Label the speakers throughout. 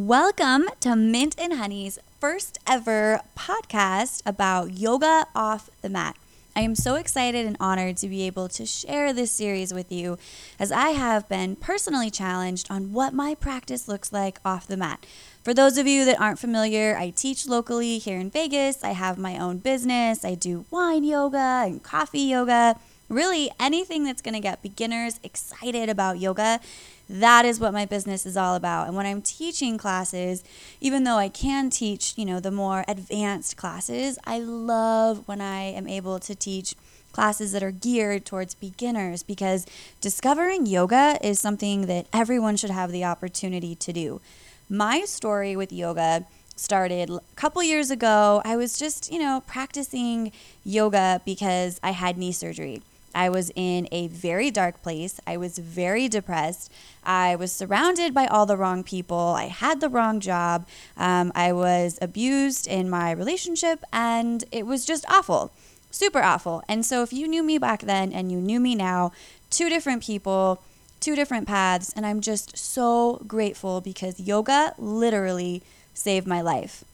Speaker 1: Welcome to Mint and Honey's first ever podcast about yoga off the mat. I am so excited and honored to be able to share this series with you as I have been personally challenged on what my practice looks like off the mat. For those of you that aren't familiar, I teach locally here in Vegas. I have my own business. I do wine yoga and coffee yoga. Really, anything that's going to get beginners excited about yoga that is what my business is all about. And when I'm teaching classes, even though I can teach, you know, the more advanced classes, I love when I am able to teach classes that are geared towards beginners because discovering yoga is something that everyone should have the opportunity to do. My story with yoga started a couple years ago. I was just, you know, practicing yoga because I had knee surgery. I was in a very dark place. I was very depressed. I was surrounded by all the wrong people. I had the wrong job. Um, I was abused in my relationship, and it was just awful, super awful. And so, if you knew me back then and you knew me now, two different people, two different paths, and I'm just so grateful because yoga literally saved my life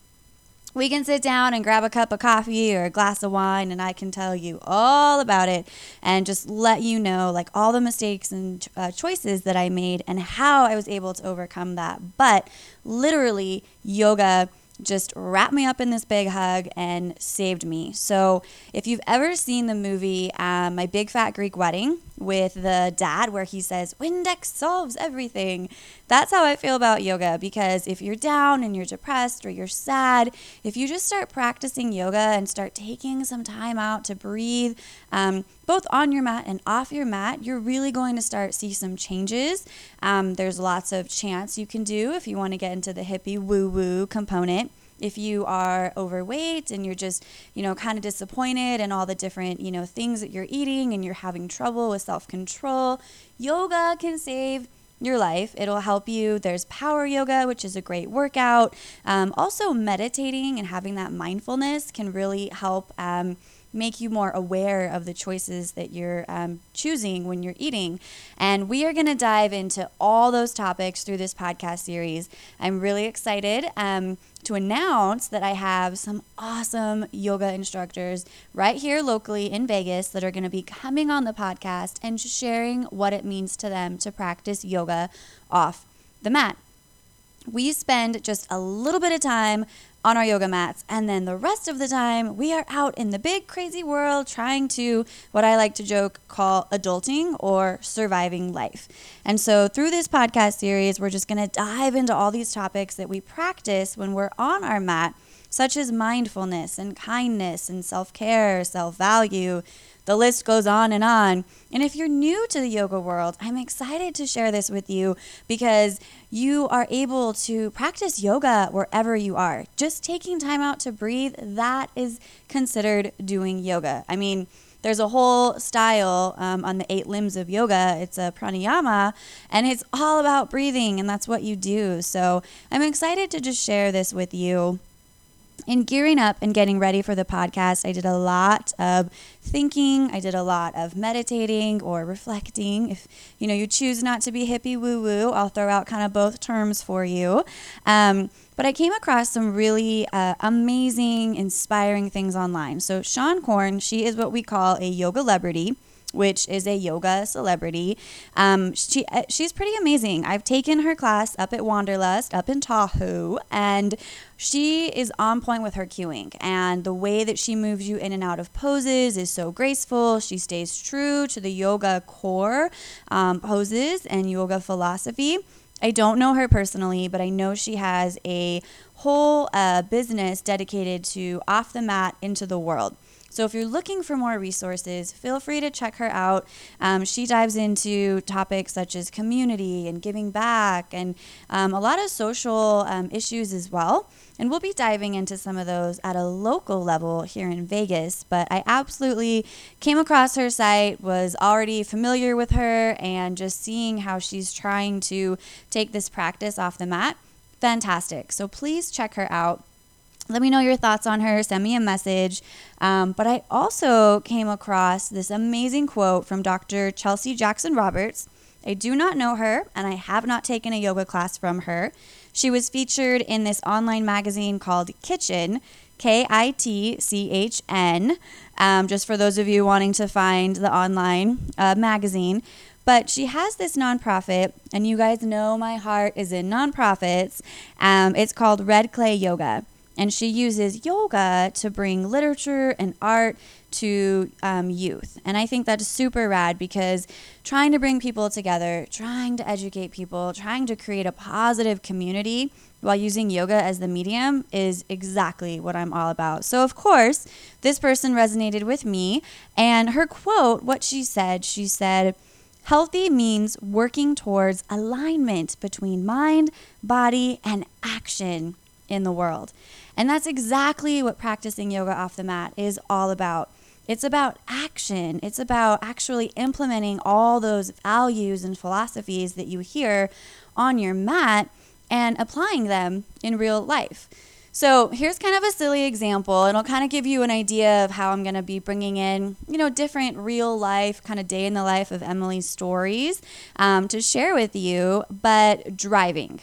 Speaker 1: we can sit down and grab a cup of coffee or a glass of wine and I can tell you all about it and just let you know like all the mistakes and uh, choices that I made and how I was able to overcome that. But literally, yoga just wrapped me up in this big hug and saved me. So, if you've ever seen the movie um, My Big Fat Greek Wedding with the dad, where he says, Windex solves everything, that's how I feel about yoga. Because if you're down and you're depressed or you're sad, if you just start practicing yoga and start taking some time out to breathe, um, both on your mat and off your mat, you're really going to start see some changes. Um, there's lots of chants you can do if you want to get into the hippie woo woo component. If you are overweight and you're just, you know, kind of disappointed and all the different, you know, things that you're eating and you're having trouble with self control, yoga can save your life. It'll help you. There's power yoga, which is a great workout. Um, also, meditating and having that mindfulness can really help. Um, make you more aware of the choices that you're um, choosing when you're eating. And we are going to dive into all those topics through this podcast series. I'm really excited um, to announce that I have some awesome yoga instructors right here locally in Vegas that are going to be coming on the podcast and sharing what it means to them to practice yoga off the mat. We spend just a little bit of time on our yoga mats. And then the rest of the time, we are out in the big, crazy world trying to, what I like to joke, call adulting or surviving life. And so, through this podcast series, we're just going to dive into all these topics that we practice when we're on our mat, such as mindfulness and kindness and self care, self value the list goes on and on. And if you're new to the yoga world, I'm excited to share this with you because you are able to practice yoga wherever you are. Just taking time out to breathe, that is considered doing yoga. I mean, there's a whole style um, on the eight limbs of yoga. It's a pranayama, and it's all about breathing, and that's what you do. So I'm excited to just share this with you in gearing up and getting ready for the podcast, I did a lot of thinking. I did a lot of meditating or reflecting. If you know you choose not to be hippie woo woo, I'll throw out kind of both terms for you. Um, but I came across some really uh, amazing, inspiring things online. So Seane Corn, she is what we call a yoga celebrity which is a yoga celebrity. Um, she uh, she's pretty amazing. I've taken her class up at Wanderlust up in Tahoe, and she is on point with her cueing. And the way that she moves you in and out of poses is so graceful. She stays true to the yoga core um, poses and yoga philosophy. I don't know her personally, but I know she has a whole uh, business dedicated to off the mat into the world. So if you're looking for more resources, feel free to check her out. Um, she dives into topics such as community and giving back and um, a lot of social um, issues as well. And we'll be diving into some of those at a local level here in Vegas. But I absolutely came across her site, was already familiar with her, and just seeing how she's trying to take this practice off the mat. Fantastic. So please check her out let me know your thoughts on her. Send me a message. Um, but I also came across this amazing quote from Dr. Chelsea Jackson Roberts. I do not know her, and I have not taken a yoga class from her. She was featured in this online magazine called Kitchen, K I T C H N, um, just for those of you wanting to find the online uh, magazine. But she has this nonprofit, and you guys know my heart is in nonprofits. Um, it's called Red Clay Yoga. And she uses yoga to bring literature and art to um, youth. And I think that's super rad because trying to bring people together, trying to educate people, trying to create a positive community while using yoga as the medium is exactly what I'm all about. So, of course, this person resonated with me. And her quote, what she said, she said, Healthy means working towards alignment between mind, body, and action in the world. And that's exactly what practicing yoga off the mat is all about. It's about action. It's about actually implementing all those values and philosophies that you hear on your mat and applying them in real life. So here's kind of a silly example. It'll kind of give you an idea of how I'm going to be bringing in, you know, different real life, kind of day in the life of Emily's stories um, to share with you, but driving.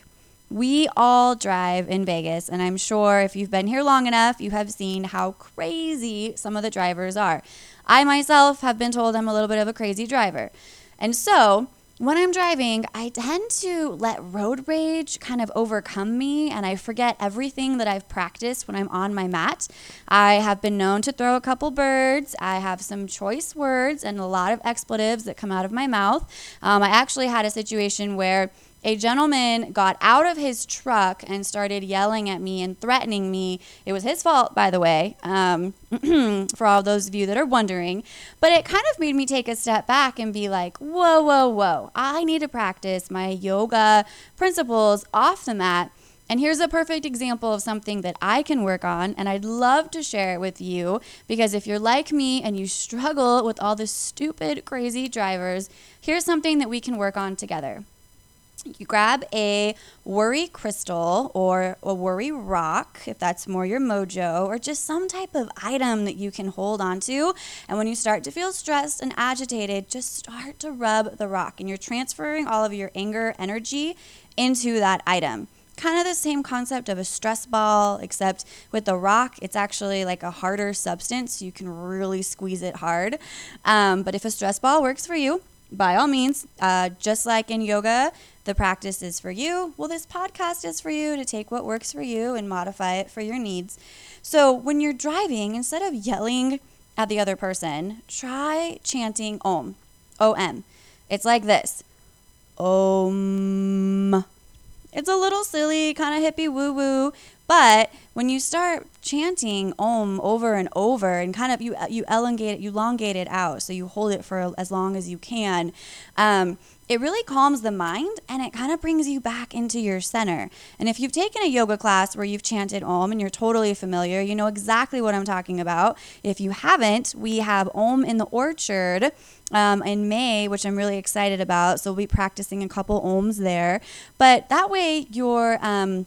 Speaker 1: We all drive in Vegas, and I'm sure if you've been here long enough, you have seen how crazy some of the drivers are. I myself have been told I'm a little bit of a crazy driver. And so, when I'm driving, I tend to let road rage kind of overcome me and I forget everything that I've practiced when I'm on my mat. I have been known to throw a couple birds. I have some choice words and a lot of expletives that come out of my mouth. Um, I actually had a situation where a gentleman got out of his truck and started yelling at me and threatening me. It was his fault, by the way, um, for all those of you that are wondering. But it kind of made me take a step back and be like, whoa, whoa, whoa. I need to practice my yoga principles off the mat. And here's a perfect example of something that I can work on, and I'd love to share it with you because if you're like me and you struggle with all the stupid, crazy drivers, here's something that we can work on together you grab a worry crystal or a worry rock, if that's more your mojo, or just some type of item that you can hold onto. And when you start to feel stressed and agitated, just start to rub the rock. And you're transferring all of your anger energy into that item. Kind of the same concept of a stress ball, except with the rock, it's actually like a harder substance. So you can really squeeze it hard. Um, but if a stress ball works for you, by all means, uh, just like in yoga, the practice is for you. Well, this podcast is for you to take what works for you and modify it for your needs. So when you're driving, instead of yelling at the other person, try chanting Om. O M. It's like this Om. It's a little silly, kind of hippie woo woo, but when you start chanting Om over and over and kind of you you elongate it, you elongate it out, so you hold it for as long as you can. Um, it really calms the mind and it kind of brings you back into your center. And if you've taken a yoga class where you've chanted Om and you're totally familiar, you know exactly what I'm talking about. If you haven't, we have Om in the Orchard um, in May, which I'm really excited about. So we'll be practicing a couple Oms there. But that way, you're. Um,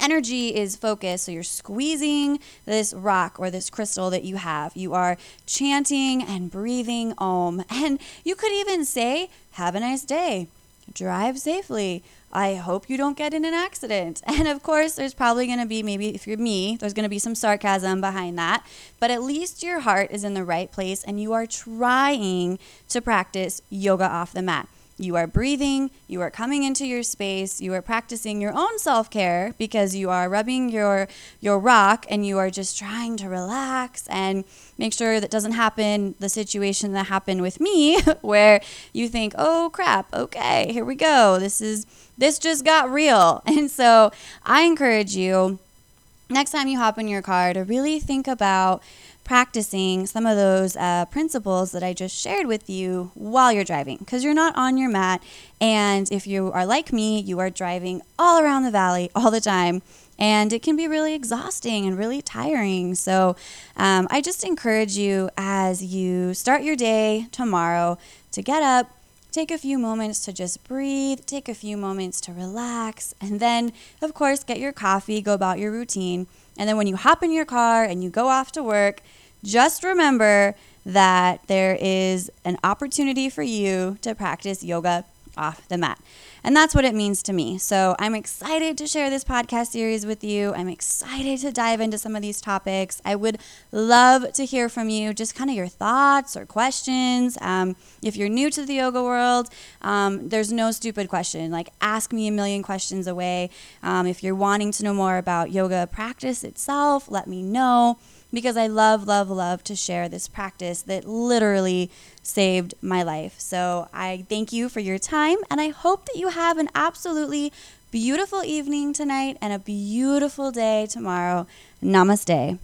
Speaker 1: energy is focused. So you're squeezing this rock or this crystal that you have. You are chanting and breathing Om. And you could even say, Have a nice day. Drive safely. I hope you don't get in an accident. And of course, there's probably going to be, maybe if you're me, there's going to be some sarcasm behind that. But at least your heart is in the right place and you are trying to practice yoga off the mat. You are breathing, you are coming into your space, you are practicing your own self-care because you are rubbing your your rock and you are just trying to relax and make sure that doesn't happen the situation that happened with me where you think, "Oh crap, okay, here we go. This is this just got real." And so, I encourage you next time you hop in your car to really think about practicing some of those uh, principles that I just shared with you while you're driving because you're not on your mat. And if you are like me, you are driving all around the valley all the time. And it can be really exhausting and really tiring. So, um, I just encourage you as you start your day tomorrow to get up, take a few moments to just breathe, take a few moments to relax, and then, of course, get your coffee, go about your routine. And then when you hop in your car and you go off to work, just remember that there is an opportunity for you to practice yoga off the mat. And that's what it means to me. So I'm excited to share this podcast series with you. I'm excited to dive into some of these topics. I would love to hear from you, just kind of your thoughts or questions. Um, if you're new to the yoga world, um, there's no stupid question. Like, ask me a million questions away. Um, if you're wanting to know more about yoga practice itself, let me know because I love, love, love to share this practice that literally saved my life. So I thank you for your time and I hope that you have an absolutely beautiful evening tonight and a beautiful day tomorrow. Namaste.